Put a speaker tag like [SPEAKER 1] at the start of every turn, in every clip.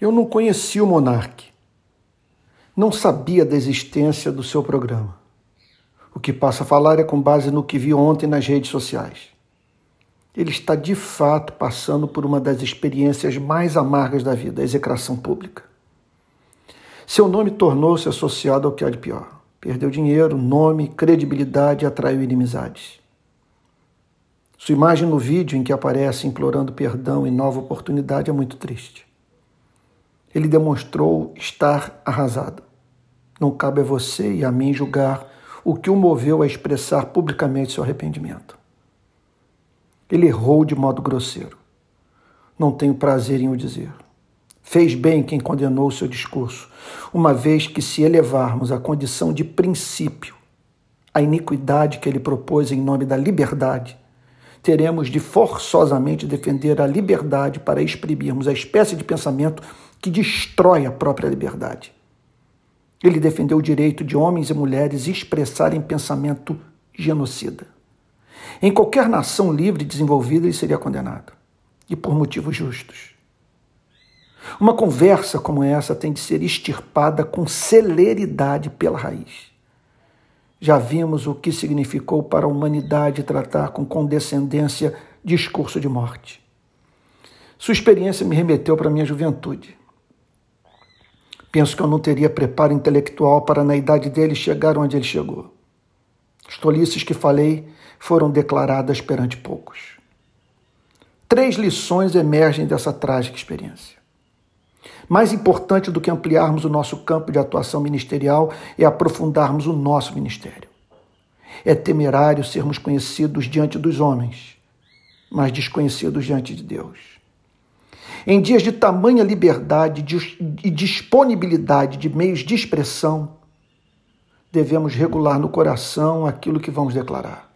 [SPEAKER 1] Eu não conhecia o monarque. Não sabia da existência do seu programa. O que passa a falar é com base no que vi ontem nas redes sociais. Ele está de fato passando por uma das experiências mais amargas da vida, a execração pública. Seu nome tornou-se associado ao que há de pior. Perdeu dinheiro, nome, credibilidade e atraiu inimizades. Sua imagem no vídeo em que aparece implorando perdão e nova oportunidade é muito triste. Ele demonstrou estar arrasado. Não cabe a você e a mim julgar o que o moveu a expressar publicamente seu arrependimento. Ele errou de modo grosseiro. Não tenho prazer em o dizer. Fez bem quem condenou seu discurso, uma vez que, se elevarmos à condição de princípio a iniquidade que ele propôs em nome da liberdade, teremos de forçosamente defender a liberdade para exprimirmos a espécie de pensamento que destrói a própria liberdade. Ele defendeu o direito de homens e mulheres expressarem pensamento genocida. Em qualquer nação livre e desenvolvida, ele seria condenado, e por motivos justos. Uma conversa como essa tem de ser extirpada com celeridade pela raiz. Já vimos o que significou para a humanidade tratar com condescendência discurso de morte. Sua experiência me remeteu para minha juventude. Penso que eu não teria preparo intelectual para, na idade dele, chegar onde ele chegou. As tolices que falei foram declaradas perante poucos. Três lições emergem dessa trágica experiência. Mais importante do que ampliarmos o nosso campo de atuação ministerial é aprofundarmos o nosso ministério. É temerário sermos conhecidos diante dos homens, mas desconhecidos diante de Deus. Em dias de tamanha liberdade e disponibilidade de meios de expressão, devemos regular no coração aquilo que vamos declarar.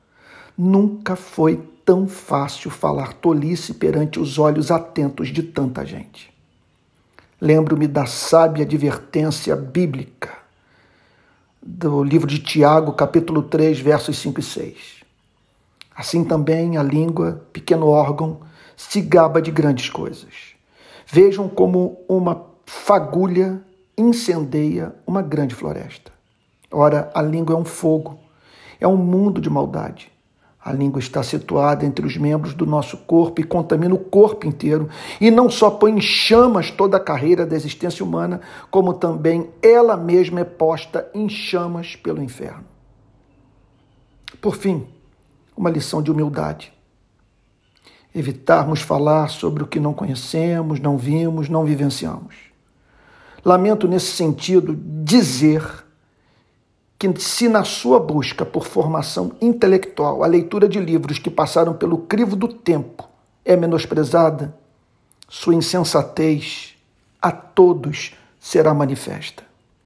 [SPEAKER 1] Nunca foi tão fácil falar tolice perante os olhos atentos de tanta gente. Lembro-me da sábia advertência bíblica do livro de Tiago, capítulo 3, versos 5 e 6. Assim também a língua, pequeno órgão, se gaba de grandes coisas. Vejam como uma fagulha incendeia uma grande floresta. Ora, a língua é um fogo, é um mundo de maldade. A língua está situada entre os membros do nosso corpo e contamina o corpo inteiro, e não só põe em chamas toda a carreira da existência humana, como também ela mesma é posta em chamas pelo inferno. Por fim, uma lição de humildade. Evitarmos falar sobre o que não conhecemos, não vimos, não vivenciamos. Lamento nesse sentido dizer que se na sua busca por formação intelectual a leitura de livros que passaram pelo crivo do tempo é menosprezada, sua insensatez a todos será manifesta.